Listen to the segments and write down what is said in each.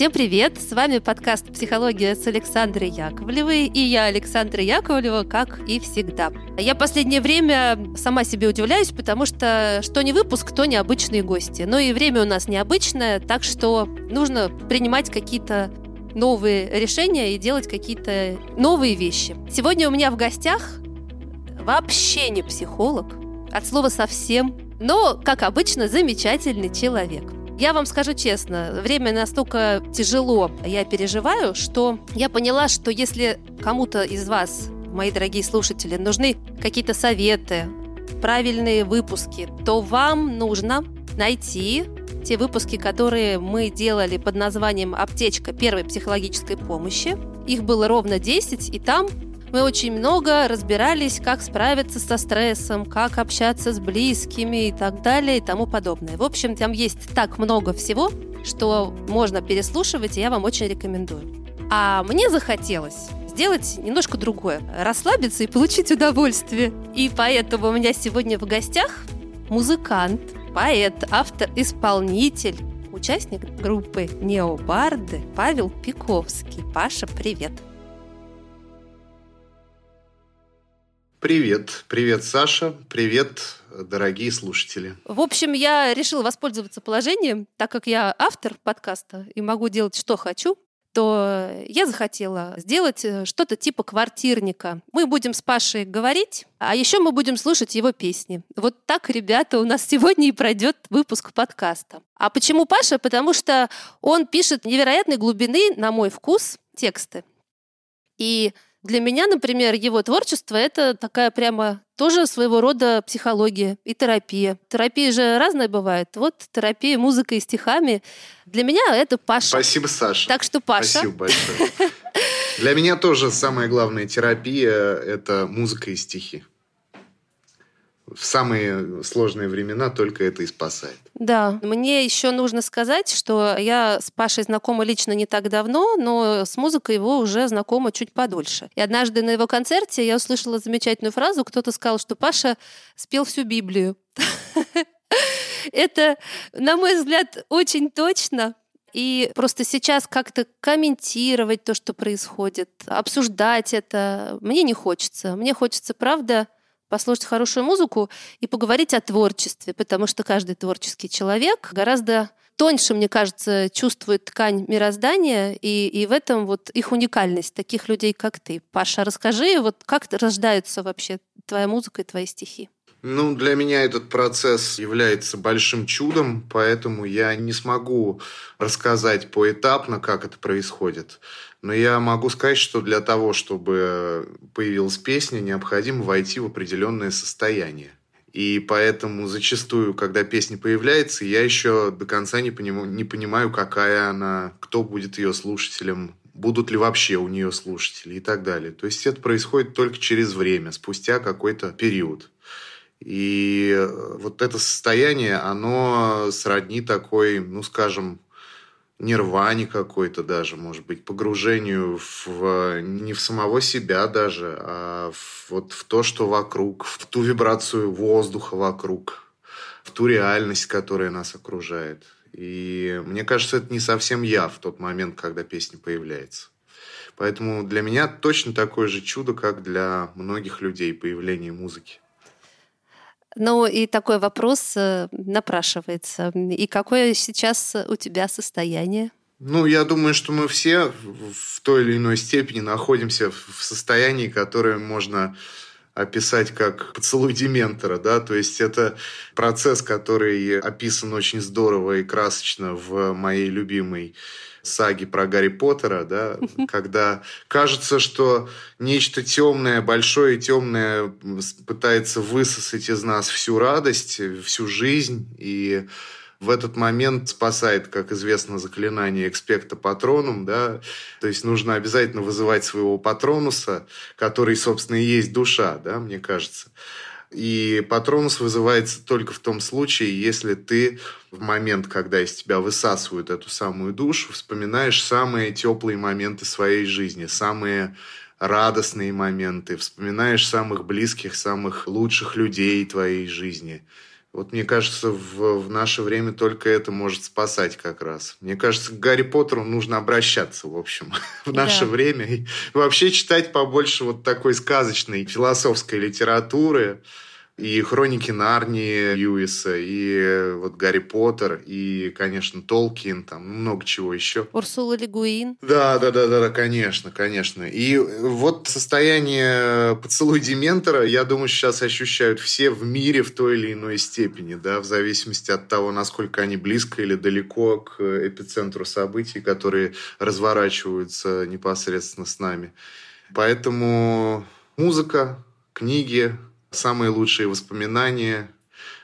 Всем привет! С вами подкаст «Психология» с Александрой Яковлевой. И я, Александра Яковлева, как и всегда. Я последнее время сама себе удивляюсь, потому что что не выпуск, то необычные гости. Но и время у нас необычное, так что нужно принимать какие-то новые решения и делать какие-то новые вещи. Сегодня у меня в гостях вообще не психолог, от слова совсем, но, как обычно, замечательный человек. Я вам скажу честно, время настолько тяжело я переживаю, что я поняла, что если кому-то из вас, мои дорогие слушатели, нужны какие-то советы, правильные выпуски, то вам нужно найти те выпуски, которые мы делали под названием «Аптечка первой психологической помощи». Их было ровно 10, и там мы очень много разбирались, как справиться со стрессом, как общаться с близкими и так далее и тому подобное. В общем, там есть так много всего, что можно переслушивать, и я вам очень рекомендую. А мне захотелось сделать немножко другое. Расслабиться и получить удовольствие. И поэтому у меня сегодня в гостях музыкант, поэт, автор, исполнитель, участник группы Необарды Павел Пиковский. Паша, привет! Привет, привет, Саша, привет, дорогие слушатели. В общем, я решила воспользоваться положением, так как я автор подкаста и могу делать, что хочу, то я захотела сделать э, что-то типа квартирника. Мы будем с Пашей говорить, а еще мы будем слушать его песни. Вот так, ребята, у нас сегодня и пройдет выпуск подкаста. А почему Паша? Потому что он пишет невероятной глубины, на мой вкус, тексты. И для меня, например, его творчество — это такая прямо тоже своего рода психология и терапия. Терапия же разная бывает. Вот терапия музыкой и стихами. Для меня это Паша. Спасибо, Саша. Так что Паша. Спасибо большое. Для меня тоже самая главная терапия – это музыка и стихи в самые сложные времена только это и спасает. Да, мне еще нужно сказать, что я с Пашей знакома лично не так давно, но с музыкой его уже знакома чуть подольше. И однажды на его концерте я услышала замечательную фразу, кто-то сказал, что Паша спел всю Библию. Это, на мой взгляд, очень точно, и просто сейчас как-то комментировать то, что происходит, обсуждать это, мне не хочется. Мне хочется, правда, послушать хорошую музыку и поговорить о творчестве, потому что каждый творческий человек гораздо тоньше, мне кажется, чувствует ткань мироздания, и, и в этом вот их уникальность, таких людей, как ты. Паша, расскажи, вот как рождаются вообще твоя музыка и твои стихи? Ну, для меня этот процесс является большим чудом, поэтому я не смогу рассказать поэтапно, как это происходит. Но я могу сказать, что для того, чтобы появилась песня, необходимо войти в определенное состояние. И поэтому зачастую, когда песня появляется, я еще до конца не, поним... не понимаю, какая она, кто будет ее слушателем, будут ли вообще у нее слушатели и так далее. То есть это происходит только через время, спустя какой-то период. И э, вот это состояние, оно сродни такой, ну, скажем, нирване какой-то даже, может быть, погружению в, не в самого себя даже, а в, вот в то, что вокруг, в ту вибрацию воздуха вокруг, в ту реальность, которая нас окружает. И мне кажется, это не совсем я в тот момент, когда песня появляется. Поэтому для меня точно такое же чудо, как для многих людей появление музыки. Ну и такой вопрос э, напрашивается. И какое сейчас у тебя состояние? Ну, я думаю, что мы все в той или иной степени находимся в состоянии, которое можно описать как поцелуй дементора, да, то есть это процесс, который описан очень здорово и красочно в моей любимой саги про Гарри Поттера, да, когда кажется, что нечто темное, большое и темное пытается высосать из нас всю радость, всю жизнь, и в этот момент спасает, как известно, заклинание экспекта патронум, да, то есть нужно обязательно вызывать своего патронуса, который, собственно, и есть душа, да, мне кажется. И патронус вызывается только в том случае, если ты в момент, когда из тебя высасывают эту самую душу, вспоминаешь самые теплые моменты своей жизни, самые радостные моменты, вспоминаешь самых близких, самых лучших людей твоей жизни. Вот мне кажется, в, в наше время только это может спасать как раз. Мне кажется, к Гарри Поттеру нужно обращаться, в общем, в наше да. время. И вообще читать побольше вот такой сказочной философской литературы и «Хроники Нарнии» Льюиса, и э, вот «Гарри Поттер», и, конечно, Толкин, там много чего еще. Урсула Легуин. Да, да, да, да, конечно, конечно. И вот состояние поцелуй Дементора, я думаю, сейчас ощущают все в мире в той или иной степени, да, в зависимости от того, насколько они близко или далеко к эпицентру событий, которые разворачиваются непосредственно с нами. Поэтому музыка, книги, Самые лучшие воспоминания,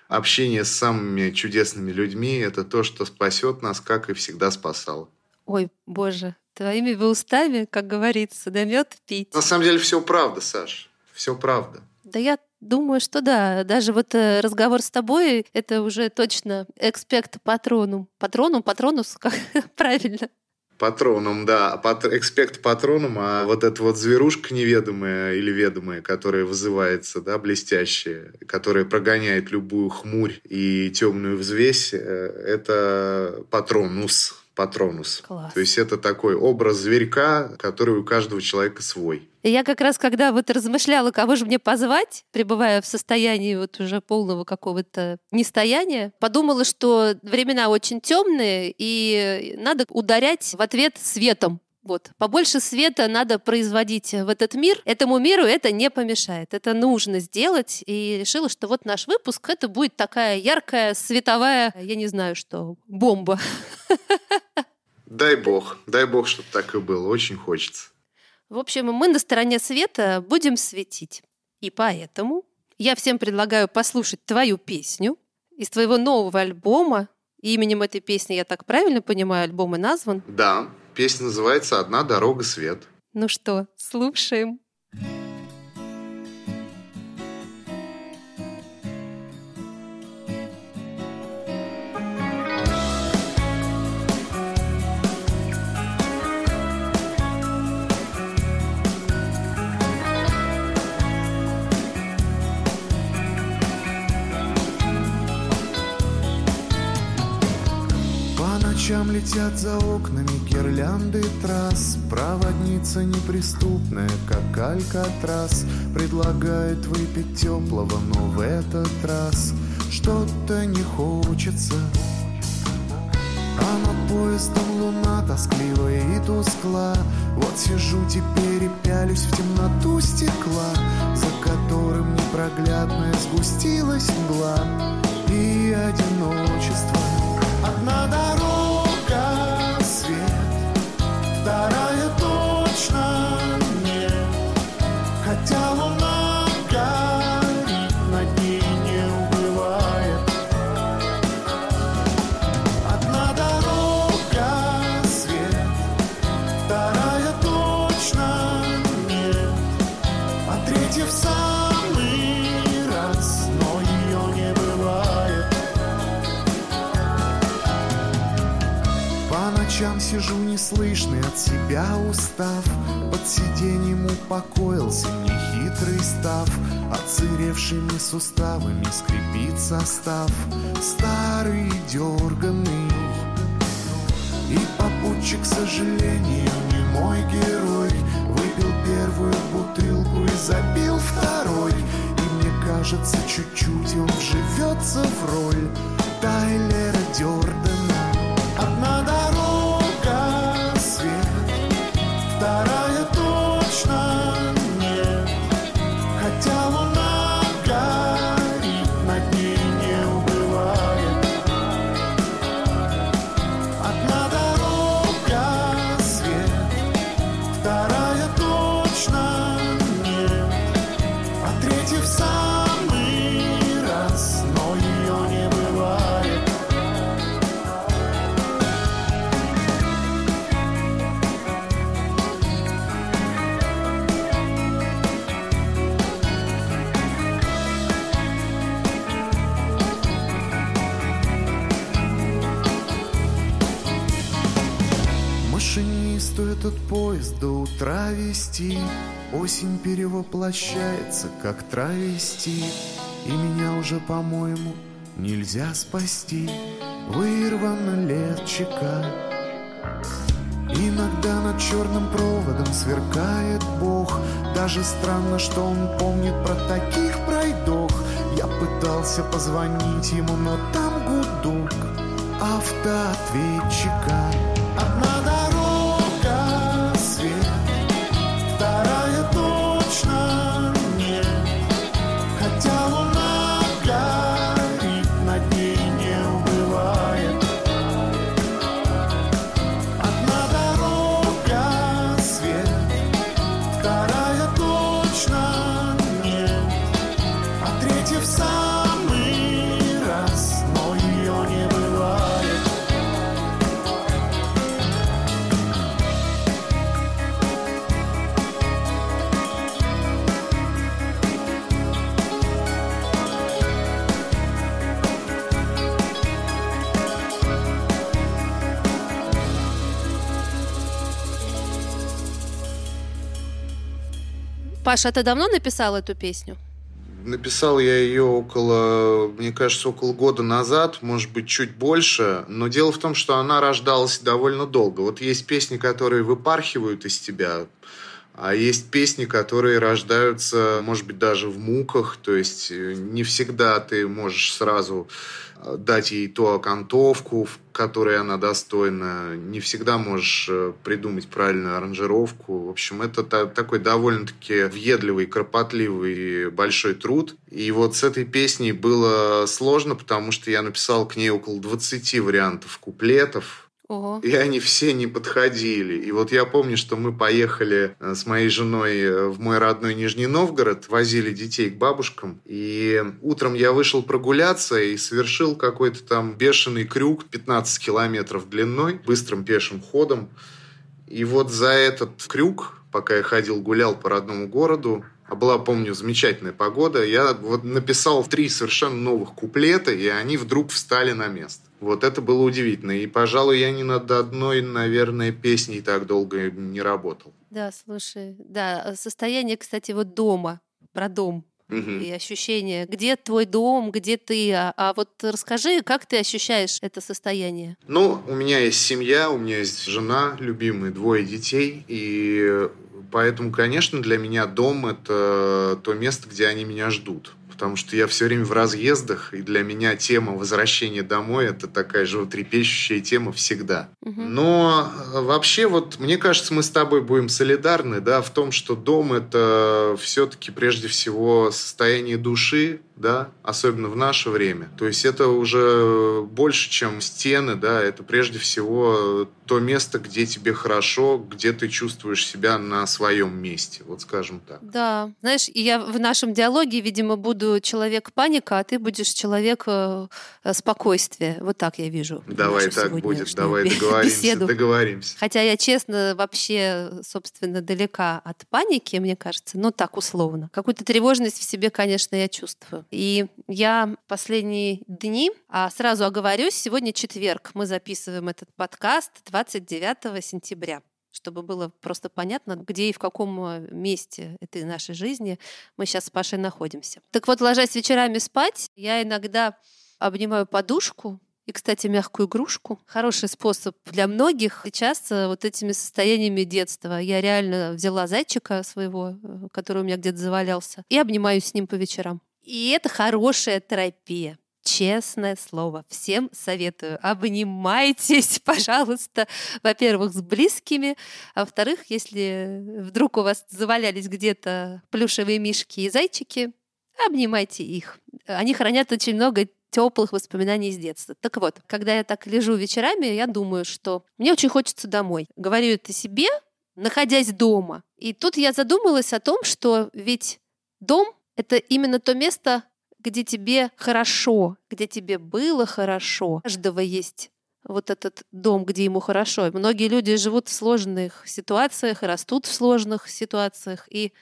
общение с самыми чудесными людьми – это то, что спасет нас, как и всегда спасало. Ой, боже, твоими бы устами, как говорится, да мед пить. На самом деле все правда, Саш, все правда. Да я думаю, что да. Даже вот э, разговор с тобой — это уже точно экспект патронум. Патронум, патронус, как правильно. Патроном, да, экспект патроном, а вот эта вот зверушка неведомая или ведомая, которая вызывается, да, блестящая, которая прогоняет любую хмурь и темную взвесь, э, это патронус, патронус. Класс. То есть это такой образ зверька, который у каждого человека свой. Я как раз, когда вот размышляла, кого же мне позвать, пребывая в состоянии вот уже полного какого-то нестояния, подумала, что времена очень темные, и надо ударять в ответ светом. Вот. Побольше света надо производить в этот мир. Этому миру это не помешает. Это нужно сделать. И решила, что вот наш выпуск это будет такая яркая, световая, я не знаю что, бомба. Дай бог. Дай бог, чтобы так и было. Очень хочется. В общем, мы на стороне света будем светить. И поэтому я всем предлагаю послушать твою песню из твоего нового альбома. Именем этой песни, я так правильно понимаю, альбом и назван? Да, песня называется «Одна дорога свет». Ну что, слушаем. Летят за окнами гирлянды трасс. Проводница неприступная, как алькатрас. Предлагает выпить теплого, но в этот раз Что-то не хочется. А над поездом луна тоскливая и тускла. Вот сижу теперь и пялюсь в темноту стекла За которым непроглядная сгустилась мгла. И одиночество неслышный от себя устав. Под сиденьем упокоился нехитрый став. Отсыревшими суставами скрипит состав. Старый дерганный. И попутчик, к сожалению, не мой герой. Выпил первую бутылку и забил второй. И мне кажется, чуть-чуть он вживется в роль. Тайлера Дёрдена Одна дорога поезд до утра вести Осень перевоплощается, как травести. И меня уже, по-моему, нельзя спасти. Вырвано летчика. Иногда над черным проводом сверкает Бог. Даже странно, что он помнит про таких пройдох. Я пытался позвонить ему, но там гудок Автоответчика. Одна Паша, а ты давно написал эту песню? Написал я ее около, мне кажется, около года назад, может быть, чуть больше. Но дело в том, что она рождалась довольно долго. Вот есть песни, которые выпархивают из тебя, а есть песни, которые рождаются, может быть, даже в муках. То есть э, не всегда ты можешь сразу э, дать ей ту окантовку, в которой она достойна. Не всегда можешь э, придумать правильную аранжировку. В общем, это та- такой довольно-таки въедливый, кропотливый большой труд. И вот с этой песней было сложно, потому что я написал к ней около 20 вариантов куплетов. И они все не подходили. И вот я помню, что мы поехали э, с моей женой э, в мой родной Нижний Новгород, возили детей к бабушкам. И утром я вышел прогуляться и совершил какой-то там бешеный крюк 15 километров длиной, быстрым пешим ходом. И вот за этот крюк, пока я ходил, гулял по родному городу, а была, помню, замечательная погода, я вот написал три совершенно новых куплета, и они вдруг встали на место. Вот это было удивительно. И, пожалуй, я ни над одной, наверное, песней так долго не работал. Да, слушай, да, состояние, кстати, вот дома, про дом Мгм. и ощущение, где твой дом, где ты, а, а вот расскажи, как ты ощущаешь это состояние? Ну, у меня есть семья, у меня есть жена любимые, двое детей, и поэтому, конечно, для меня дом – это то место, где они меня ждут. Потому что я все время в разъездах, и для меня тема возвращения домой – это такая животрепещущая тема всегда. Мгм. Но э, вообще, вот мне кажется, мы с тобой будем солидарны, да, в том, что дом это все-таки прежде всего состояние души, да, особенно в наше время. То есть это уже больше, чем стены, да, это прежде всего то место, где тебе хорошо, где ты чувствуешь себя на своем месте, вот скажем так. Да, знаешь, я в нашем диалоге, видимо, буду человек паника, а ты будешь человек э, э, спокойствия. Вот так я вижу. Давай так будет, давай договоримся, беседу. договоримся. Хотя я, честно, вообще, собственно, далека от паники, мне кажется, ну так условно. Какую-то тревожность в себе, конечно, я чувствую. И я последние дни, а сразу оговорюсь, сегодня четверг, мы записываем этот подкаст 29 сентября чтобы было просто понятно, где и в каком э, месте этой нашей жизни мы сейчас с Пашей находимся. Так вот, ложась вечерами спать, я иногда обнимаю подушку, и, кстати, мягкую игрушку. Хороший способ для многих сейчас э, вот этими состояниями детства. Я реально взяла зайчика своего, э, который у меня где-то завалялся, и обнимаюсь с ним по вечерам. И это хорошая терапия. Честное слово, всем советую. Обнимайтесь, пожалуйста, во-первых, с близкими, а во-вторых, если вдруг у вас завалялись где-то плюшевые мишки и зайчики, обнимайте их. Они хранят очень много теплых воспоминаний из детства. Так вот, когда я так лежу вечерами, я думаю, что мне очень хочется домой. Говорю это себе, находясь дома. И тут я задумалась о том, что ведь дом — это именно то место, где тебе хорошо, где тебе было хорошо. У каждого есть вот этот дом, где ему хорошо. Многие люди живут в сложных ситуациях, растут в сложных ситуациях. И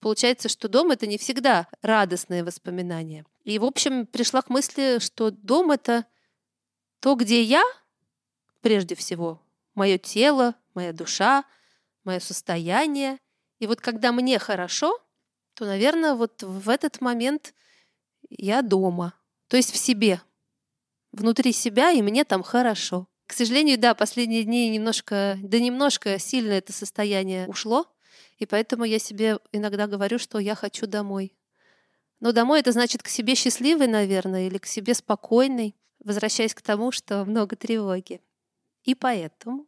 получается, что дом — это не всегда радостные воспоминания. И, в общем, пришла к мысли, что дом — это то, где я, прежде всего, мое тело, моя душа, мое состояние. И вот когда мне хорошо, то, наверное, вот в этот момент я дома, то есть в себе. внутри себя, и мне там хорошо. К сожалению, да, последние дни немножко, да немножко сильно это состояние ушло, и поэтому я себе иногда говорю, что я хочу домой. Но домой это значит к себе счастливый, наверное, или к себе спокойный, возвращаясь к тому, что много тревоги. И поэтому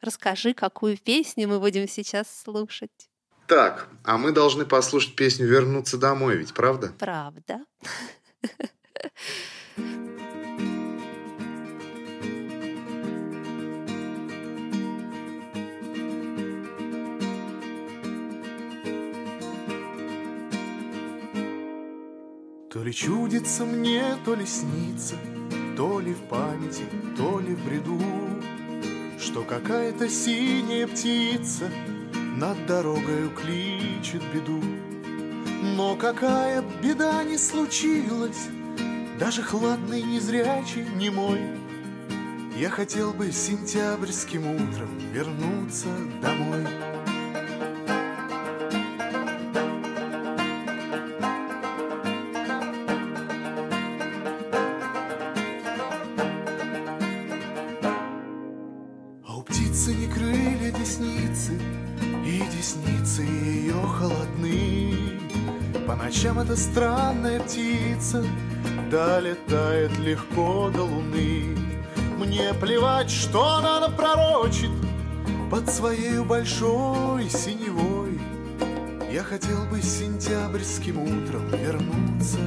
расскажи, какую песню мы будем сейчас слушать. Так, а мы должны послушать песню «Вернуться домой», ведь правда? Правда. То ли чудится мне, то ли снится, То ли в памяти, то ли в бреду, Что какая-то синяя птица Над дорогою кличет беду. Но какая беда не случилась, Даже хладный, незрячий, не мой, Я хотел бы сентябрьским утром Вернуться домой. Странная птица Долетает легко до луны. Мне плевать, что она напророчит Под своей большой синевой. Я хотел бы сентябрьским утром Вернуться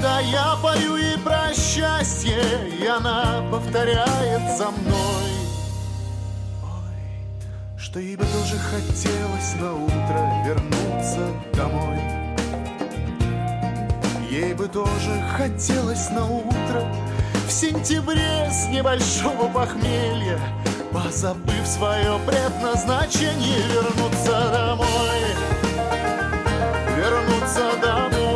Иногда я пою и про счастье, и она повторяет за мной. Ой, что ей бы тоже хотелось на утро вернуться домой. Ей бы тоже хотелось на утро В сентябре с небольшого похмелья Позабыв свое предназначение Вернуться домой Вернуться домой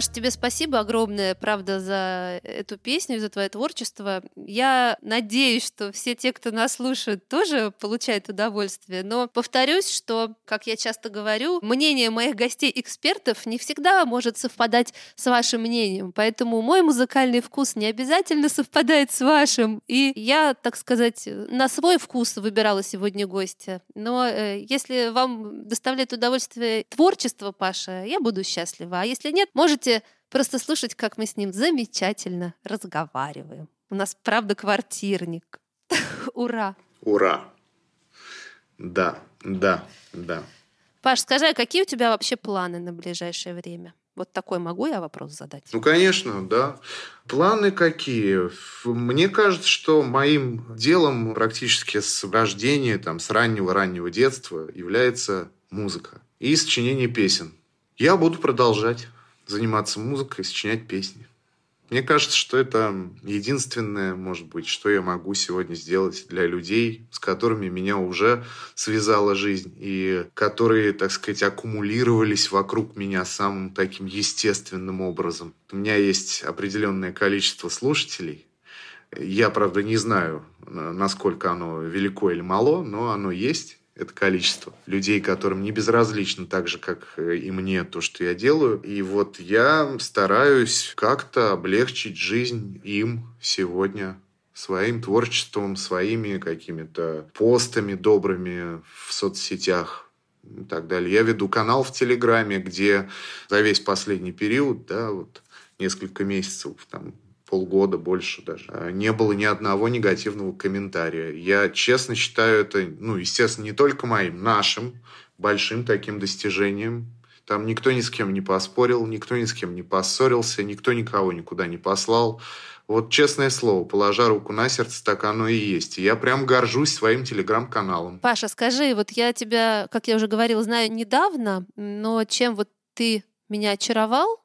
Паш, тебе спасибо огромное, правда, за эту песню, за твое творчество. Я надеюсь, что все те, кто нас слушает, тоже получают удовольствие. Но повторюсь, что, как я часто говорю, мнение моих гостей-экспертов не всегда может совпадать с вашим мнением. Поэтому мой музыкальный вкус не обязательно совпадает с вашим. И я, так сказать, на свой вкус выбирала сегодня гостя. Но э, если вам доставляет удовольствие творчество, Паша, я буду счастлива. А если нет, может можете просто слушать, как мы с ним замечательно разговариваем. У нас, правда, квартирник. Ура! Ура! Да, да, да. Паш, скажи, а какие у тебя вообще планы на ближайшее время? Вот такой могу я вопрос задать? Ну, конечно, да. Планы какие? Мне кажется, что моим делом практически с рождения, там, с раннего-раннего детства является музыка и сочинение песен. Я буду продолжать заниматься музыкой, сочинять песни. Мне кажется, что это единственное, может быть, что я могу сегодня сделать для людей, с которыми меня уже связала жизнь, и которые, так сказать, аккумулировались вокруг меня самым таким естественным образом. У меня есть определенное количество слушателей. Я, правда, не знаю, насколько оно велико или мало, но оно есть это количество людей, которым не безразлично так же, как и мне, то, что я делаю. И вот я стараюсь как-то облегчить жизнь им сегодня своим творчеством, своими какими-то постами добрыми в соцсетях и так далее. Я веду канал в Телеграме, где за весь последний период, да, вот несколько месяцев, там, полгода, больше даже, а, не было ни одного негативного комментария. Я честно считаю это, ну, естественно, не только моим, нашим, большим таким достижением. Там никто ни с кем не поспорил, никто ни с кем не поссорился, никто никого никуда не послал. Вот честное слово, положа руку на сердце, так оно и есть. Я прям горжусь своим телеграм-каналом. Паша, скажи, вот я тебя, как я уже говорила, знаю недавно, но чем вот ты меня очаровал,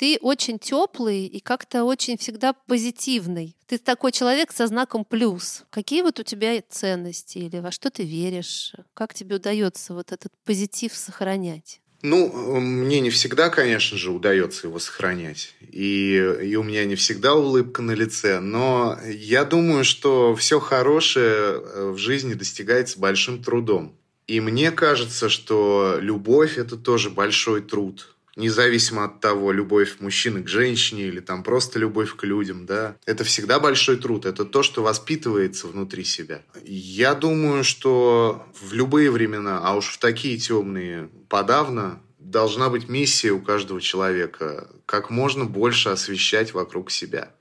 ты очень теплый и как-то очень всегда позитивный. Ты такой человек со знаком плюс. Какие вот у тебя ценности или во что ты веришь? Как тебе удается вот этот позитив сохранять? Ну, мне не всегда, конечно же, удается его сохранять. И, и у меня не всегда улыбка на лице. Но я думаю, что все хорошее э, в жизни достигается большим трудом. И мне кажется, что любовь – это тоже большой труд независимо от того, любовь мужчины к женщине или там просто любовь к людям, да, это всегда большой труд, это то, что воспитывается внутри себя. Я думаю, что в любые времена, а уж в такие темные подавно, должна быть миссия у каждого человека, как можно больше освещать вокруг себя.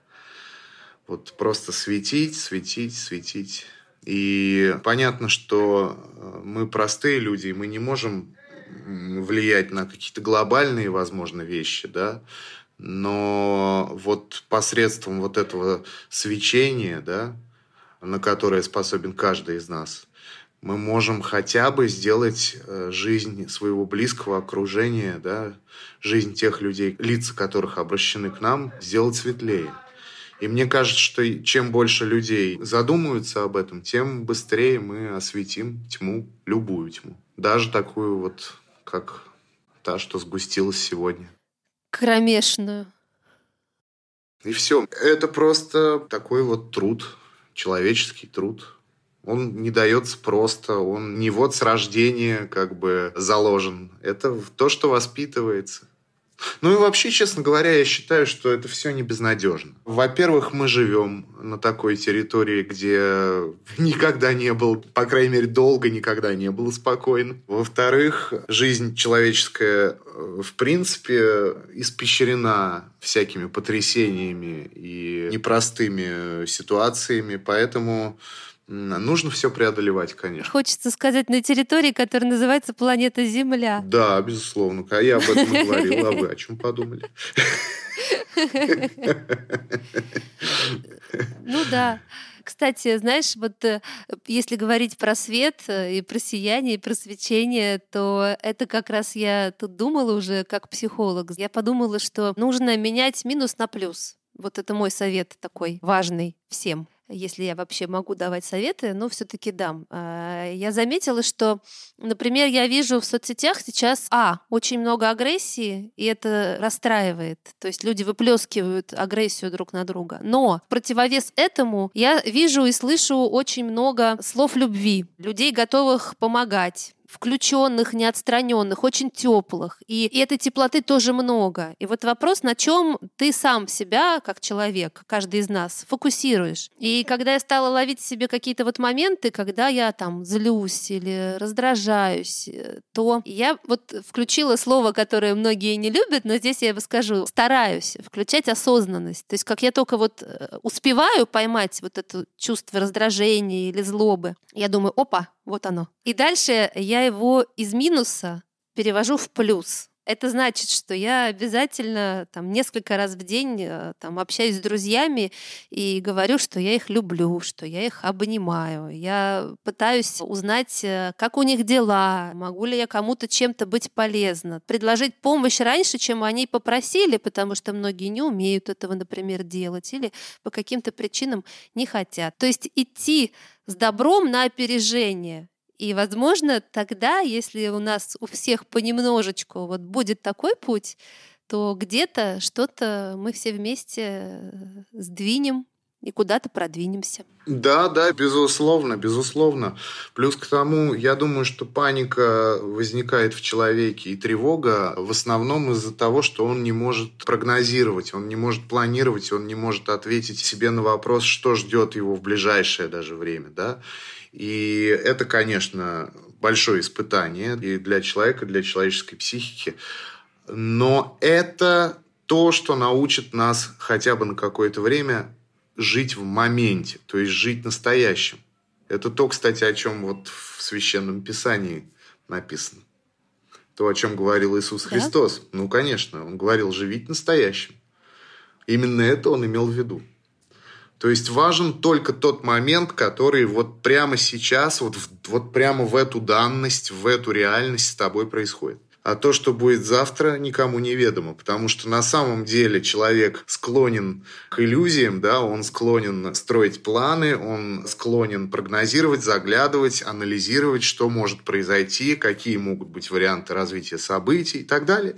Вот просто светить, светить, светить. И понятно, что э, мы простые люди, и мы не можем влиять на какие-то глобальные, возможно, вещи, да, но вот посредством вот этого свечения, да, на которое способен каждый из нас, мы можем хотя бы сделать э, жизнь своего близкого окружения, да, жизнь тех людей, лица которых обращены к нам, сделать светлее. И мне кажется, что чем больше людей задумываются об этом, тем быстрее мы осветим тьму, любую тьму. Даже такую вот как та, что сгустилась сегодня. Кромешную. И все. Это просто такой вот труд, человеческий труд. Он не дается просто, он не вот с рождения как бы заложен. Это то, что воспитывается. Ну и вообще, честно говоря, я считаю, что это все не безнадежно. Во-первых, мы живем на такой территории, где никогда не было, по крайней мере, долго никогда не было спокойно. Во-вторых, жизнь человеческая э, в принципе испещрена всякими потрясениями и непростыми ситуациями, поэтому Нужно все преодолевать, конечно. Хочется сказать, на территории, которая называется планета Земля. Да, безусловно. А я об этом и говорил. А вы о чем подумали? Ну да. Кстати, знаешь, вот э, если говорить про свет э, и про сияние, и про свечение, то это как раз я тут думала уже как психолог. Я подумала, что нужно менять минус на плюс. Вот это мой совет такой важный всем если я вообще могу давать советы, но все-таки дам. А, я заметила, что, например, я вижу в соцсетях сейчас, а, очень много агрессии, и это расстраивает. То есть люди выплескивают агрессию друг на друга. Но в противовес этому я вижу и слышу очень много слов любви, людей, готовых помогать, включенных, неотстраненных, очень теплых. И, и этой теплоты тоже много. И вот вопрос, на чем ты сам себя, как человек, каждый из нас, фокусируешь. И когда я стала ловить себе какие-то вот моменты, когда я там злюсь или раздражаюсь, э, то я вот включила слово, которое многие не любят, но здесь я его скажу, стараюсь включать осознанность. То есть как я только вот э, успеваю поймать вот это чувство раздражения или злобы, я думаю, опа, вот оно. И дальше я его из минуса перевожу в плюс. Это значит, что я обязательно там несколько раз в день э, там общаюсь с друзьями и говорю, что я их люблю, что я их обнимаю. Я пытаюсь узнать, э, как у них дела, могу ли я кому-то чем-то быть полезна, предложить помощь раньше, чем они попросили, потому что многие не умеют этого, например, делать или по каким-то причинам не хотят. То есть идти с добром на опережение. И, возможно, тогда, если у нас у всех понемножечку вот будет такой путь, то где-то что-то мы все вместе э, сдвинем и куда-то продвинемся. Да, да, безусловно, безусловно. Плюс к тому, я думаю, что паника возникает в человеке и тревога в основном из-за того, что он не может прогнозировать, он не может планировать, он не может ответить себе на вопрос, что ждет его в ближайшее даже время, да. И это, конечно, большое испытание и для человека, и для человеческой психики. Но это то, что научит нас хотя бы на какое-то время жить в моменте, то есть жить настоящим. Это то, кстати, о чем вот в Священном Писании написано. То, о чем говорил Иисус Да? Христос. Ну, конечно, он говорил «живите настоящим». Именно это он имел в виду. То есть важен только тот момент, который вот прямо сейчас, вот, вот прямо в эту данность, в эту реальность с тобой происходит. А то, что будет завтра, никому неведомо, потому что на самом деле человек склонен к иллюзиям, да, он склонен строить планы, он склонен прогнозировать, заглядывать, анализировать, что может произойти, какие могут быть варианты развития событий и так далее.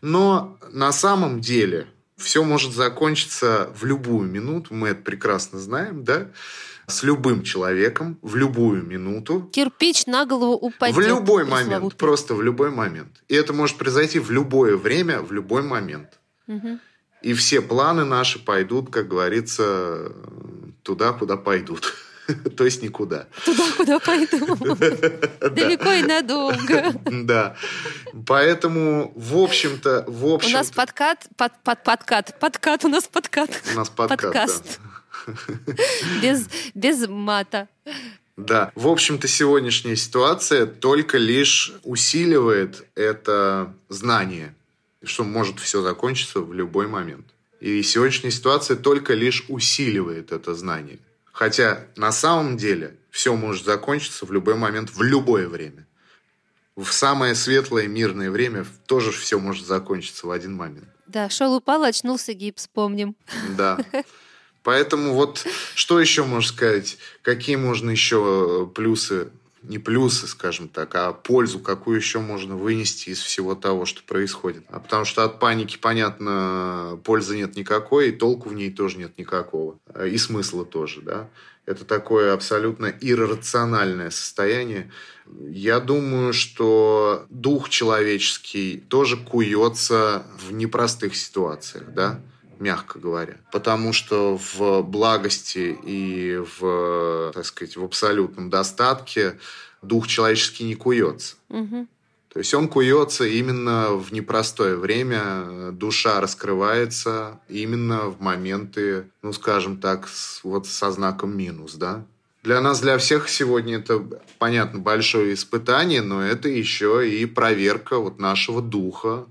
Но на самом деле все может закончиться в любую минуту, мы это прекрасно знаем, да, с любым человеком в любую минуту, Кирпич на голову упадет. в любой момент, просто в любой момент. И это может произойти в любое время, в любой момент. Мгм. И все планы наши пойдут, как говорится, туда, куда пойдут. То есть никуда. Туда, куда пойду. Далеко и надолго. Да. Поэтому, в общем-то, в У общем нас подкат, под, под, подкат, подкат, у нас подкат. у нас подкаст. подкаст. Без, без мата. Да, в общем-то, сегодняшняя ситуация только лишь усиливает это знание, что может все закончиться в любой момент. И сегодняшняя ситуация только лишь усиливает это знание. Хотя на самом деле все может закончиться в любой момент, в любое время. В самое светлое мирное время тоже все может закончиться в один момент. Да, шел, упал, очнулся гипс, помним. Да. Поэтому вот что еще можно сказать? Какие можно еще плюсы, не плюсы, скажем так, а пользу, какую еще можно вынести из всего того, что происходит? А потому что от паники, понятно, пользы нет никакой, и толку в ней тоже нет никакого. И смысла тоже, да. Это такое абсолютно иррациональное состояние. Я думаю, что дух человеческий тоже куется в непростых ситуациях, да, мягко говоря. Потому что в благости и в, так сказать, в абсолютном достатке дух человеческий не куется. Мгм. То есть он куется именно в непростое время, душа раскрывается именно в моменты, ну, скажем так, с- вот со знаком минус, да. Для нас, для всех сегодня это, понятно, большое испытание, но это еще и проверка вот нашего духа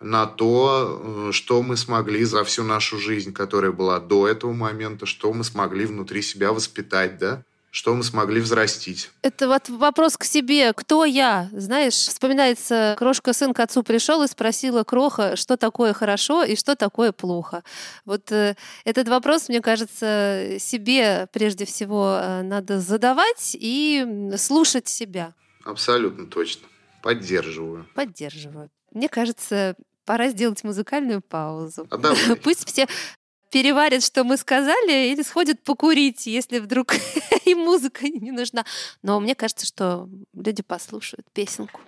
на то, э, что мы смогли за всю нашу жизнь, которая была до этого момента, что мы смогли внутри себя воспитать, да, что мы смогли взрастить. Это вот вопрос к себе. Кто я? Знаешь, вспоминается, крошка сын к отцу пришел и спросила кроха, что такое хорошо и что такое плохо. Вот э, этот вопрос, мне кажется, себе прежде всего э, надо задавать и слушать себя. Абсолютно точно. Поддерживаю. Поддерживаю. Мне кажется, пора сделать музыкальную паузу. А давай. Пусть все переварят, что мы сказали, или сходят покурить, если вдруг им музыка не нужна. Но мне кажется, что люди послушают песенку.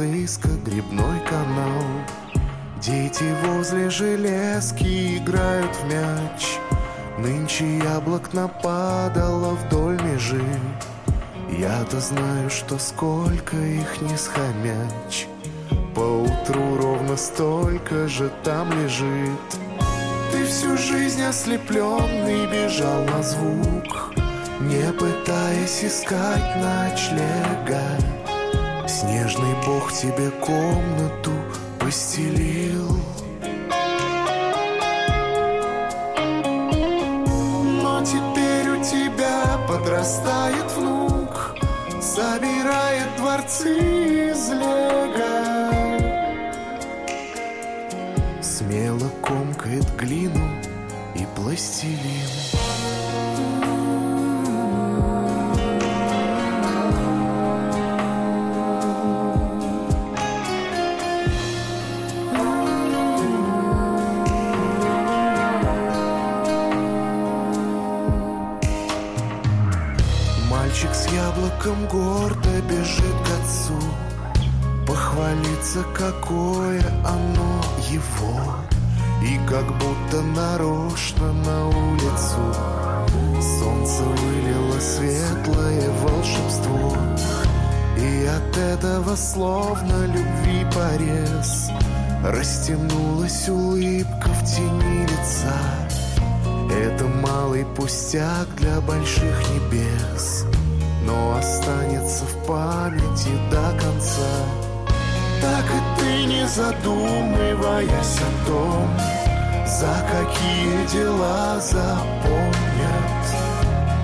Сан-Франциско, грибной канал. Дети возле железки играют в мяч. Нынче яблок нападало вдоль межи. Я-то знаю, что сколько их не схомячь Поутру ровно столько же там лежит. Ты всю жизнь ослепленный бежал на звук Не пытаясь искать ночлега Снежный бог тебе комнату постелил Растянулась улыбка в тени лица. Это малый пустяк для больших небес. Но останется в памяти до конца. Так и ты не задумываясь о том За какие дела запомнят.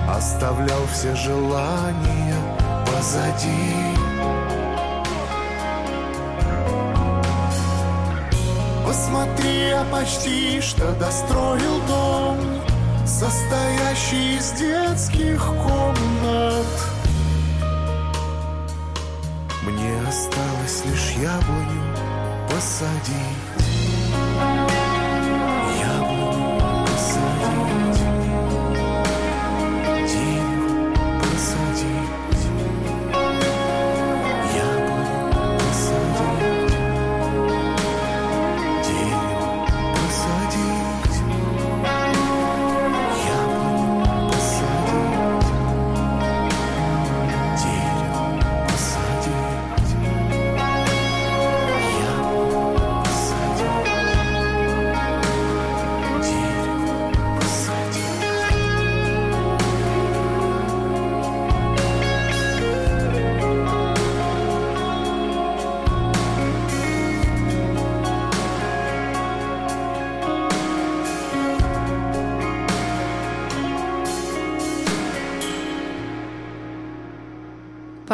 Оставлял все желания позади Посмотри, я почти что достроил дом Состоящий из детских комнат. Мне осталось лишь яблоню посадить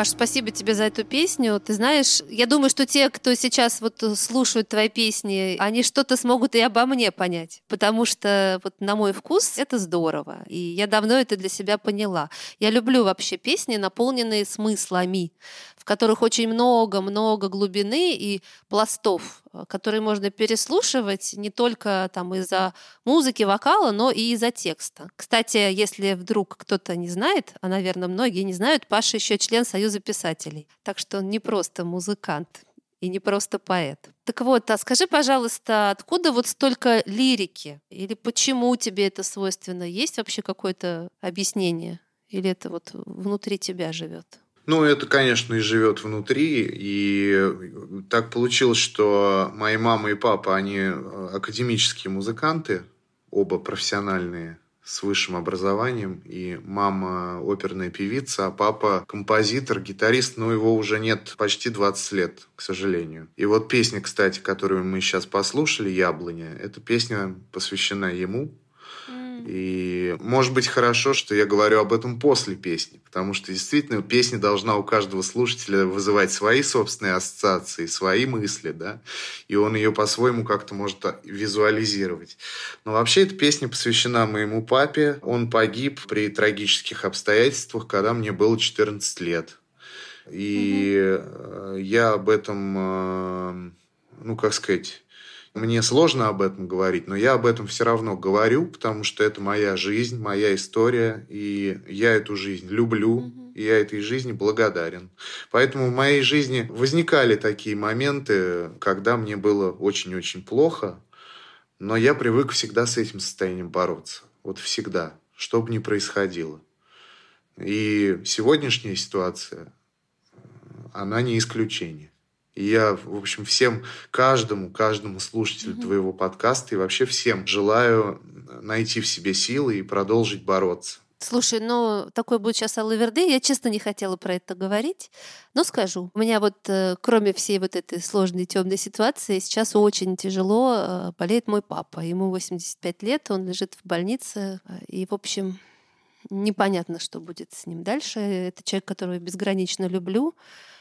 Паш, спасибо тебе за эту песню. Ты знаешь, я думаю, что те, кто сейчас вот слушают твои песни, они что-то смогут и обо мне понять. Потому что вот на мой вкус это здорово. И я давно это для себя поняла. Я люблю вообще песни, наполненные смыслами, в которых очень много-много глубины и пластов, э, которые можно переслушивать не только там из-за музыки, вокала, но и из-за текста. Кстати, если вдруг кто-то не знает, а, наверное, многие не знают, Паша еще член Союза писателей. Так что он не просто музыкант и не просто поэт. Так вот, а скажи, пожалуйста, откуда вот столько лирики? Или почему тебе это свойственно? Есть вообще какое-то объяснение? Или это вот внутри тебя живет? Ну, это, конечно, и живет внутри. И так получилось, что мои мама и папа, они э, академические музыканты, оба профессиональные, с высшим образованием. И мама оперная певица, а папа композитор, гитарист, но его уже нет почти 20 лет, к сожалению. И вот песня, кстати, которую мы сейчас послушали, «Яблоня», эта песня посвящена ему, и может быть хорошо, что я говорю об этом после песни, потому что действительно песня должна у каждого слушателя вызывать свои собственные ассоциации, свои мысли, да, и он ее по-своему как-то может визуализировать. Но вообще эта песня посвящена моему папе. Он погиб при трагических обстоятельствах, когда мне было 14 лет. И угу. я об этом, э, ну, как сказать, мне сложно об этом говорить, но я об этом все равно говорю, потому что это моя жизнь, моя история, и я эту жизнь люблю, и я этой жизни благодарен. Поэтому в моей жизни возникали такие моменты, когда мне было очень-очень плохо, но я привык всегда с этим состоянием бороться. Вот всегда, что бы ни происходило. И сегодняшняя ситуация, она не исключение. И я, в общем, всем, каждому, каждому слушателю mm-hmm. твоего подкаста и вообще всем желаю найти в себе силы и продолжить бороться. Слушай, ну такой будет сейчас Аллаверды. Я честно не хотела про это говорить, но скажу. У меня вот, э, кроме всей вот этой сложной темной ситуации, сейчас очень тяжело э, болеет мой папа. Ему 85 лет, он лежит в больнице. И, в общем, непонятно, что будет с ним дальше. Это человек, которого я безгранично люблю.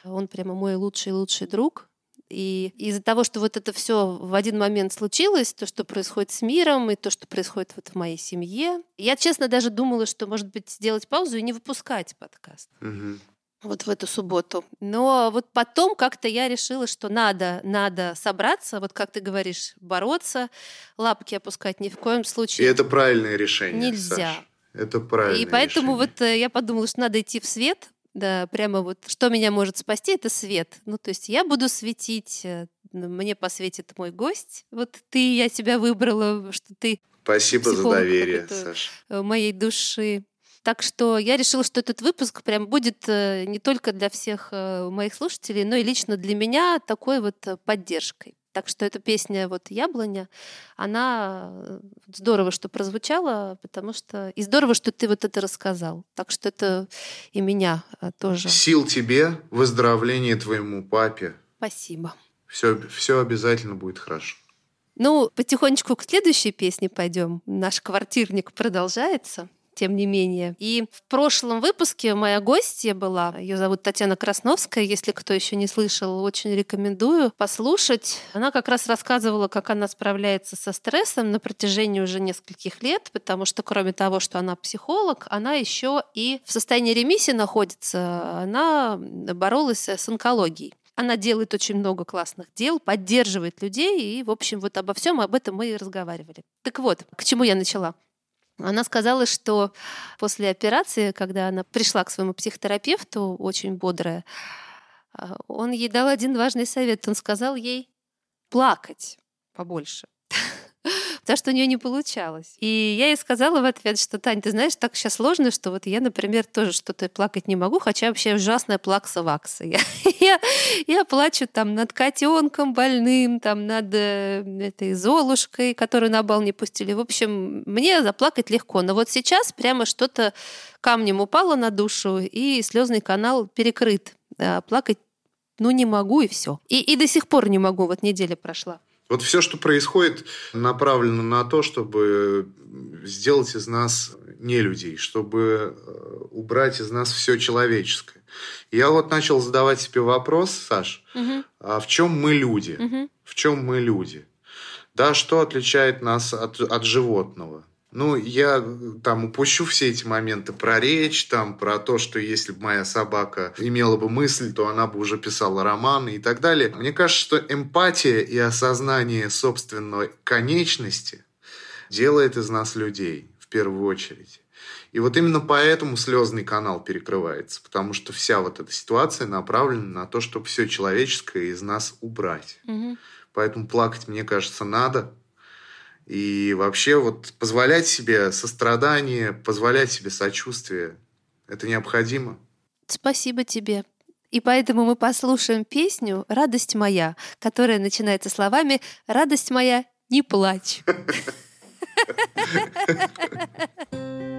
Он прямо мой лучший-лучший друг. И из-за того, что вот это все в один момент случилось, то, что происходит с миром, и то, что происходит вот в моей семье, я, честно, даже думала, что, может быть, сделать паузу и не выпускать подкаст. Угу. Вот в эту субботу. Но вот потом как-то я решила, что надо, надо собраться, вот как ты говоришь, бороться, лапки опускать ни в коем случае. И это правильное решение. Нельзя. Саша. Это правильно. И поэтому решение. вот э, я подумала, что надо идти в свет, Да, прямо вот, что меня может спасти, это свет. Ну, то есть я буду светить, э, мне посветит мой гость. Вот ты, я тебя выбрала, что ты Спасибо за доверие, Саша. Э, моей души. Так что я решила, что этот выпуск прям будет не только для всех моих слушателей, но и лично для меня такой вот поддержкой. Так что эта песня вот «Яблоня», она э, здорово, что прозвучала, потому что... И здорово, что ты вот это рассказал. Так что это и меня э, тоже. Сил тебе, выздоровления твоему папе. Спасибо. Все, все обязательно будет хорошо. Ну, потихонечку к следующей песне пойдем. Наш квартирник продолжается тем не менее. И в прошлом выпуске моя гостья была, ее зовут Татьяна Красновская, если кто еще не слышал, очень рекомендую послушать. Она как раз рассказывала, как она справляется со стрессом на протяжении уже нескольких лет, потому что кроме того, что она психолог, она еще и в состоянии ремиссии находится, она боролась с онкологией. Она делает очень много классных дел, поддерживает людей, и, в общем, вот обо всем об этом мы и разговаривали. Так вот, к чему я начала? Она сказала, что после операции, когда она пришла к своему психотерапевту, очень бодрая, а, он ей дал один важный совет. Он сказал ей плакать побольше потому что у нее не получалось. И я ей сказала в ответ, что, Тань, ты знаешь, так сейчас сложно, что вот я, например, тоже что-то плакать не могу, хотя вообще ужасная плакса-вакса. Я, я, я плачу там над котенком больным, там над э, этой Золушкой, которую на бал не пустили. В общем, мне заплакать легко. Но вот сейчас прямо что-то камнем упало на душу, и слезный канал перекрыт. А плакать ну не могу и все. И, и до сих пор не могу, вот неделя прошла. Вот все, что происходит, направлено на то, чтобы сделать из нас не людей, чтобы э, убрать из нас все человеческое. Я вот начал задавать себе вопрос, Саш, угу. а в чем мы люди? Угу. В чем мы люди? Да, что отличает нас от, от животного? Ну, я там упущу все эти моменты про речь, там, про то, что если бы моя собака имела бы мысль, то она бы уже писала романы и так далее. Мне кажется, что эмпатия и осознание собственной конечности делает из нас людей в первую очередь. И вот именно поэтому слезный канал перекрывается, потому что вся вот эта ситуация направлена на то, чтобы все человеческое из нас убрать. Угу. Поэтому плакать, мне кажется, надо, и вообще вот позволять себе сострадание, позволять себе сочувствие, это необходимо. Спасибо тебе. И поэтому мы послушаем песню «Радость моя», которая начинается словами «Радость моя, не плачь».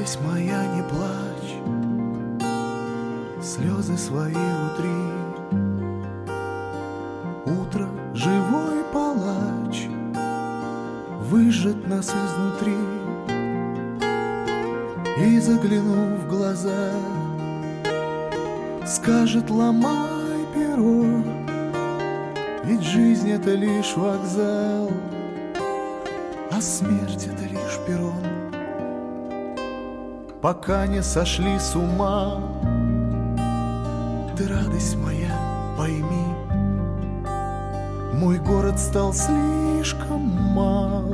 радость моя, не плачь, слезы свои утри. Утро живой палач выжжет нас изнутри. И заглянув в глаза, скажет ломай перо, ведь жизнь это лишь вокзал, а смерть это лишь перрон пока не сошли с ума. Ты радость моя, пойми, мой город стал слишком мал,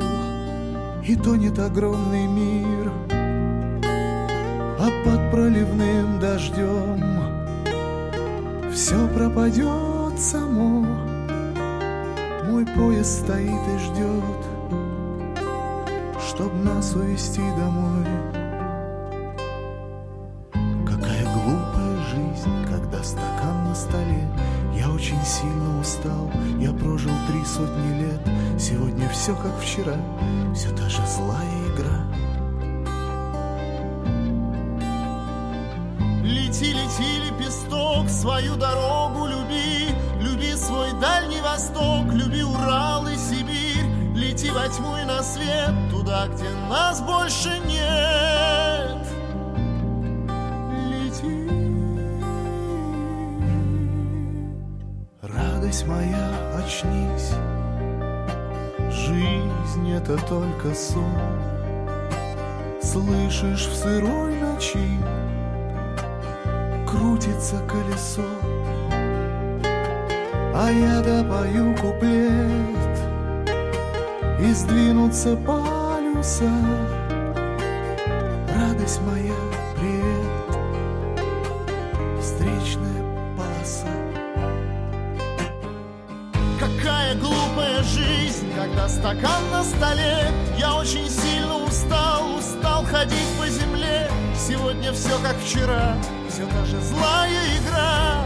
и тонет огромный мир, а под проливным дождем все пропадет само. Мой поезд стоит и ждет, чтоб нас увезти домой. Все как вчера. Все та же злая игра. Лети, лети, лепесток, свою дорогу люби. Люби свой Дальний Восток, люби Урал и Сибирь. Лети во тьму и на свет, туда, где нас больше нет. Лети. Радость моя, очнись Жизнь — это только сон Слышишь в сырой ночи крутится колесо, а я допою куплет, и сдвинутся полюса. Стакан на столе. Я очень сильно устал, устал ходить по земле. Сегодня все как вчера, все та же злая игра.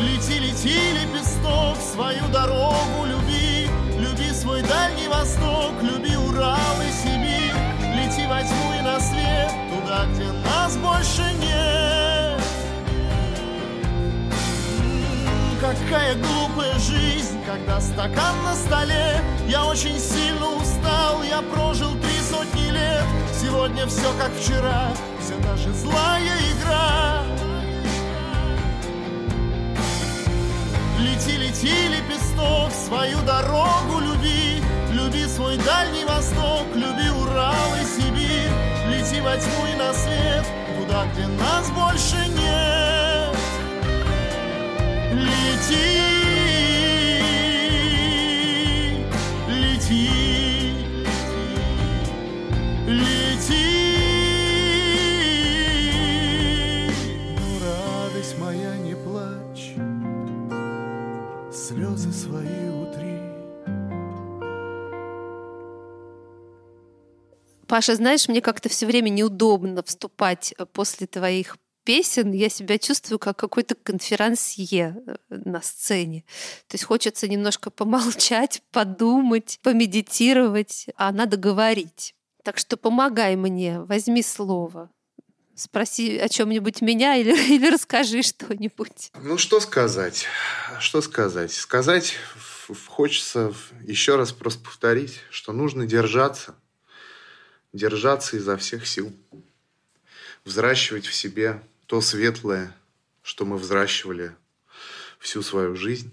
Лети, лети, лепесток, свою дорогу люби. Люби свой Дальний Восток, люби Урал и Сибирь. Лети во тьму и на свет, туда, где нас больше нет Какая глупая жизнь, когда стакан на столе. Я очень сильно устал, я прожил три сотни лет. Сегодня все как вчера, все же злая игра. Лети, лети, лепесток, свою дорогу люби. Люби свой Дальний Восток, люби Урал и Сибирь. Лети во тьму и на свет, туда, где нас больше нет Лети, лети, лети Ну, радость моя, не плачь, слезы свои утри. Паша, знаешь, мне как-то все время неудобно вступать э, после твоих песен. Я себя чувствую как какой-то конферансье э, на сцене. То есть хочется немножко помолчать, подумать, помедитировать, а надо говорить. Так что помогай мне, возьми слово. Спроси о чем-нибудь меня или, или расскажи что-нибудь. Ну, что сказать? Что сказать? Сказать хочется еще раз просто повторить, что нужно держаться. Держаться изо всех сил. Взращивать в себе то светлое, что мы взращивали всю свою жизнь.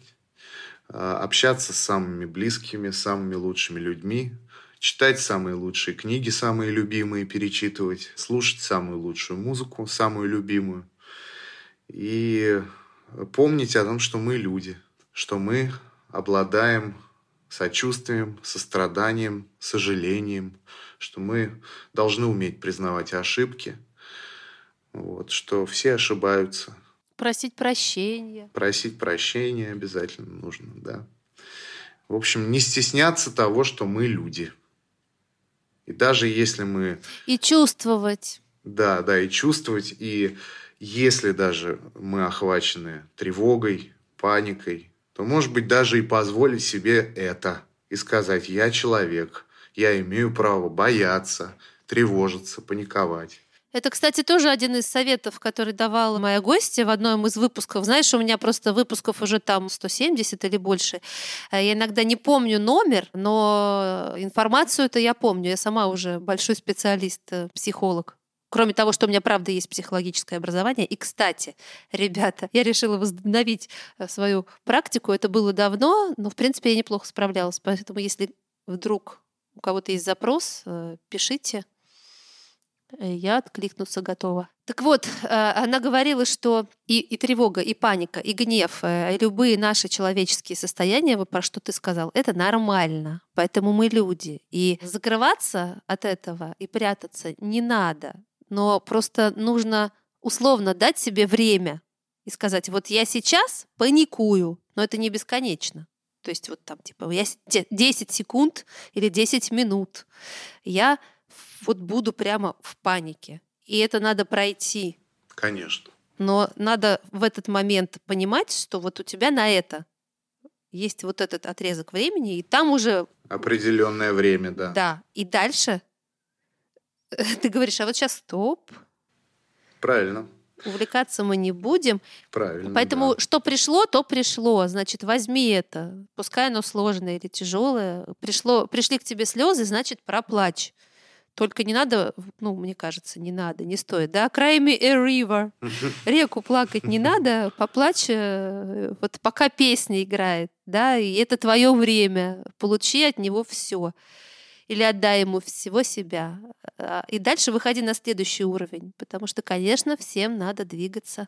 А, Общаться с самыми близкими, самыми лучшими людьми. Читать самые лучшие книги, самые любимые, перечитывать. Слушать самую лучшую музыку, самую любимую. И помнить о том, что мы люди, что мы обладаем сочувствием, состраданием, сожалением, что мы должны уметь признавать ошибки, вот, что все ошибаются. Просить прощения. Просить прощения обязательно нужно, да. В общем, не стесняться того, что мы люди. И даже если мы И чувствовать. Да, да, и чувствовать. И если даже мы охвачены тревогой, паникой, то, может быть, даже и позволить себе это. И сказать, я человек, я имею право бояться, тревожиться, паниковать. Это, кстати, тоже один из советов, который давала моя гостья в одном из выпусков. Знаешь, у меня просто выпусков уже там 170 или больше. Э, Я иногда не помню номер, но информацию это я помню. Я сама уже большой специалист, э, психолог. Кроме того, что у меня, правда, есть психологическое образование. И, кстати, ребята, я решила возобновить э, свою практику. Это было давно, но, в принципе, я неплохо справлялась. Поэтому, если вдруг у кого-то есть запрос, пишите. Э, Я откликнуться готова. Так вот, э, она говорила, что и, и тревога, и паника, и гнев, э, и любые наши человеческие состояния, вот про что ты сказал, это нормально. Поэтому мы люди. И закрываться от этого и прятаться не надо. Но просто нужно условно дать себе время и сказать, вот я сейчас паникую, но это не бесконечно. То есть вот там типа я с- де- 10 секунд или 10 минут. Я вот буду прямо в панике. И это надо пройти. Конечно. Но надо в этот момент понимать, что вот у тебя на это есть вот этот отрезок времени, и там уже, Определенное время, да. да, и дальше ты говоришь, а вот сейчас стоп, Правильно. увлекаться мы не будем. Правильно. Поэтому да. что пришло, то пришло. Значит, возьми это. Пускай оно сложное или тяжелое. Пришло, пришли к тебе слезы, значит, проплачь. Только не надо, ну, мне кажется, не надо, не стоит. Да, cry me a river. Реку плакать не надо, поплачь, э, вот пока песня играет, да, и это твое время. Получи от него все. или отдай ему всего себя. А, и дальше выходи на следующий уровень, потому что, конечно, всем надо двигаться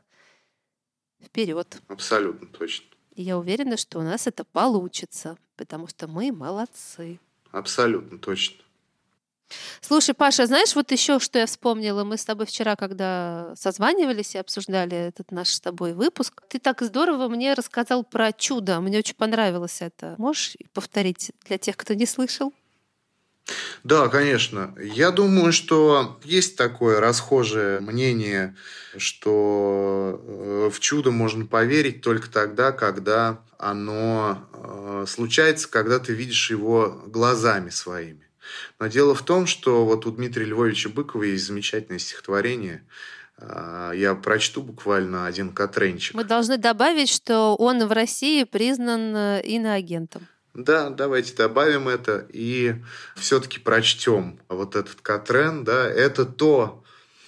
вперед. Абсолютно точно. И я уверена, что у нас это получится, потому что мы молодцы. Абсолютно точно. Слушай, Паша, знаешь, вот еще что я вспомнила? Мы с тобой вчера, когда созванивались и обсуждали этот наш с тобой выпуск, ты так здорово мне рассказал про чудо. Мне очень понравилось это. Можешь повторить для тех, кто не слышал? Да, конечно. Я думаю, что есть такое расхожее мнение, что э, в чудо можно поверить только тогда, когда оно э, случается, когда ты видишь его глазами своими. Но дело в том, что вот у Дмитрия Львовича Быкова есть замечательное стихотворение. А, я прочту буквально один катренчик. Мы должны добавить, что он в России признан э, иноагентом. Да, давайте добавим это и все-таки прочтем вот этот Катрен. Да, это то,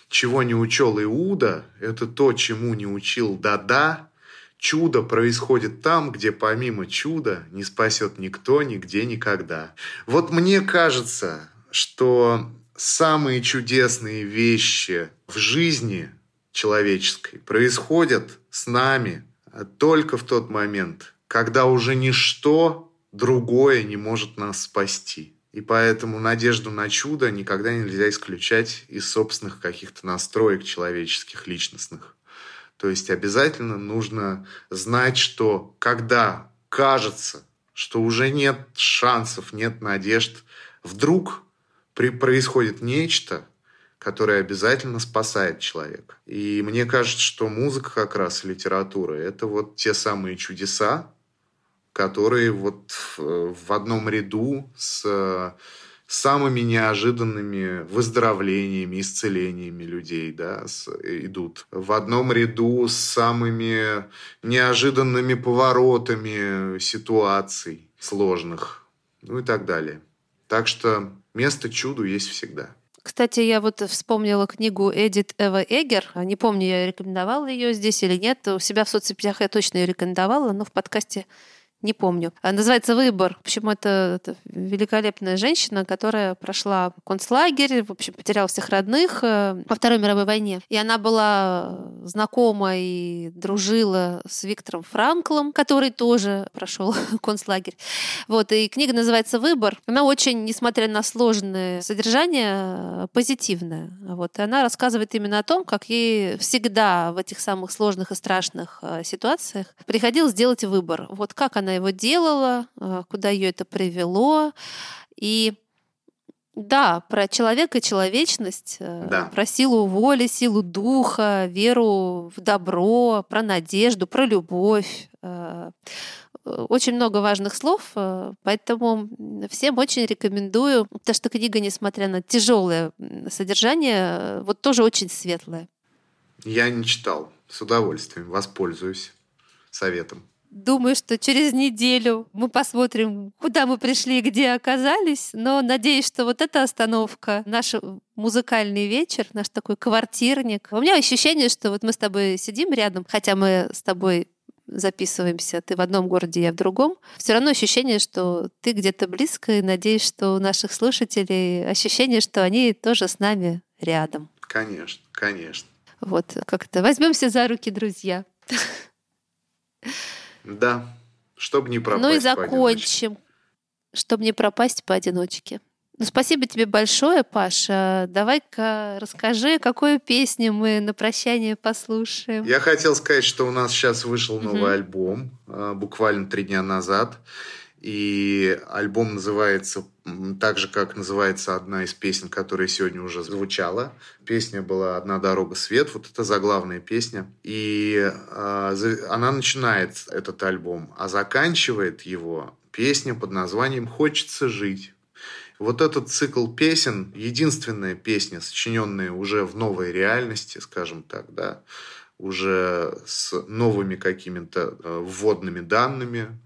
чего не учел Иуда, это то, чему не учил Дада. Чудо происходит там, где помимо чуда не спасет никто, нигде, никогда. Вот мне кажется, что самые чудесные вещи в жизни человеческой происходят с нами только в тот момент, когда уже ничто другое не может нас спасти. И поэтому надежду на чудо никогда нельзя исключать из собственных каких-то настроек человеческих, личностных. То есть обязательно нужно знать, что когда кажется, что уже нет шансов, нет надежд, вдруг при, происходит нечто, которое обязательно спасает человека. И мне кажется, что музыка как раз, литература, это вот те самые чудеса, которые вот в одном ряду с самыми неожиданными выздоровлениями, исцелениями людей да, с, идут. В одном ряду с самыми неожиданными поворотами ситуаций сложных, ну и так далее. Так что место чуду есть всегда. Кстати, я вот вспомнила книгу Эдит Эва Эгер. Не помню, я рекомендовала ее здесь или нет. У себя в соцсетях я точно ее рекомендовала, но в подкасте не помню. А, называется «Выбор». В общем, это, это великолепная женщина, которая прошла концлагерь, в общем, потеряла всех родных э, во Второй мировой войне. И она была знакома и дружила с Виктором Франклом, который тоже прошел концлагерь. Вот, и книга называется «Выбор». Она очень, несмотря на сложное содержание, позитивная. Вот, и она рассказывает именно о том, как ей всегда в этих самых сложных и страшных э, ситуациях приходилось делать выбор. Вот как она его делала, а, куда ее это привело. И да, про человека и человечность, э, да. про силу воли, силу духа, веру в добро, про надежду, про любовь. Э, очень много важных слов, э, поэтому всем очень рекомендую, потому что книга, несмотря на тяжелое содержание, вот тоже очень светлая. Я не читал, с удовольствием воспользуюсь советом. Думаю, что через неделю мы посмотрим, куда мы пришли и где оказались. Но надеюсь, что вот эта остановка, наш музыкальный вечер, наш такой квартирник. У меня ощущение, что вот мы с тобой сидим рядом, хотя мы с тобой записываемся, ты в одном городе, я в другом, все равно ощущение, что ты где-то близко, и надеюсь, что у наших слушателей ощущение, что они тоже с нами рядом. Конечно, конечно. Вот, как-то возьмемся за руки, друзья. Да, чтобы не пропасть Ну и закончим, чтобы не пропасть поодиночке. Ну, спасибо тебе большое, Паша. Давай-ка расскажи, какую песню мы на прощание послушаем. Я хотел сказать, что у нас сейчас вышел новый угу. альбом, а, буквально три дня назад. И альбом называется так же, как называется одна из песен, которая сегодня уже звучала. Песня была «Одна дорога свет», вот это заглавная песня. И э, она начинает этот альбом, а заканчивает его песня под названием «Хочется жить». Вот этот цикл песен, единственная песня, сочиненная уже в новой реальности, скажем так, да, уже с новыми какими-то э, вводными данными,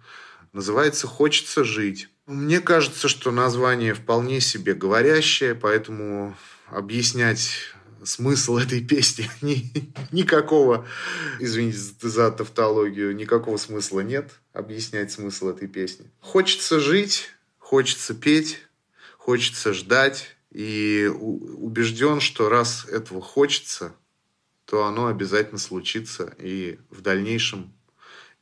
называется «Хочется жить». Мне кажется, что название вполне себе говорящее, поэтому объяснять смысл этой песни ни, никакого, извините за тавтологию, никакого смысла нет объяснять смысл этой песни. Хочется жить, хочется петь, хочется ждать и убежден, что раз этого хочется, то оно обязательно случится. И в дальнейшем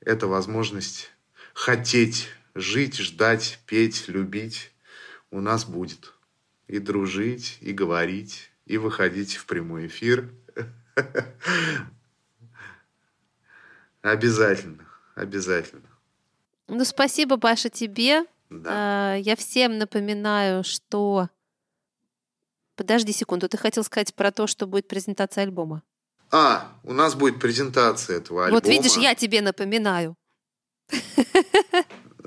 эта возможность хотеть жить, ждать, петь, любить у нас будет. И дружить, и говорить, и выходить в прямой эфир. Обязательно, обязательно. Ну, спасибо, Паша, тебе. Да. А, я всем напоминаю, что... Подожди секунду, ты хотел сказать про то, что будет презентация альбома. А, у нас будет презентация этого альбома. Вот видишь, я тебе напоминаю.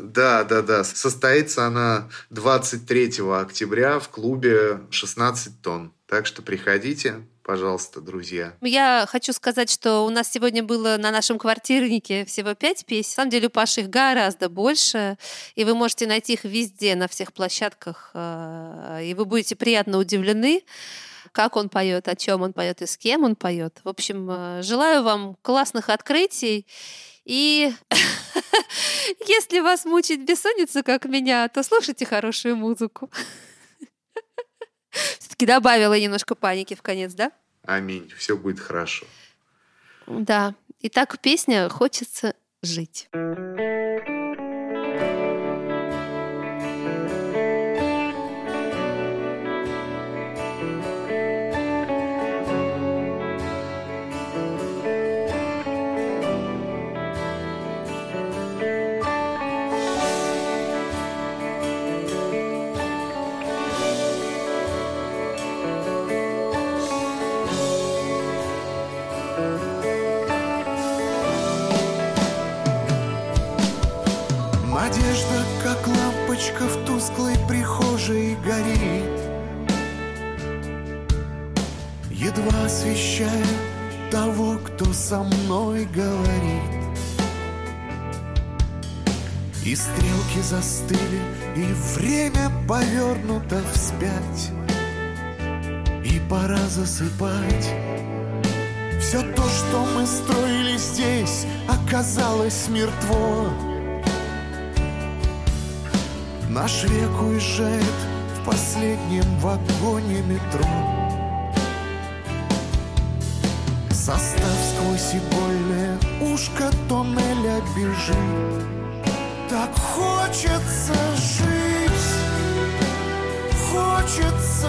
Да, да, да. Состоится она 23 октября в клубе 16 тонн. Так что приходите, пожалуйста, друзья. Я хочу сказать, что у нас сегодня было на нашем квартирнике всего пять песен. На самом деле у Паши их гораздо больше, и вы можете найти их везде, на всех площадках, э, и вы будете приятно удивлены как он поет, о чем он поет и с кем он поет. В общем, э, желаю вам классных открытий. И если вас мучает бессонница, как меня, то слушайте хорошую музыку. Все-таки добавила немножко паники в конец, да? Аминь. Все будет хорошо. Да. Итак, песня «Хочется жить». Лампочка в тусклой прихожей горит. Едва освещая того, кто со мной говорит. И стрелки застыли, и время повернуто вспять. И пора засыпать. Все то, что мы строили здесь, оказалось мертво Наш век уезжает в последнем вагоне метро. Состав сквозь игольное ушко тоннеля бежит. Так хочется жить, хочется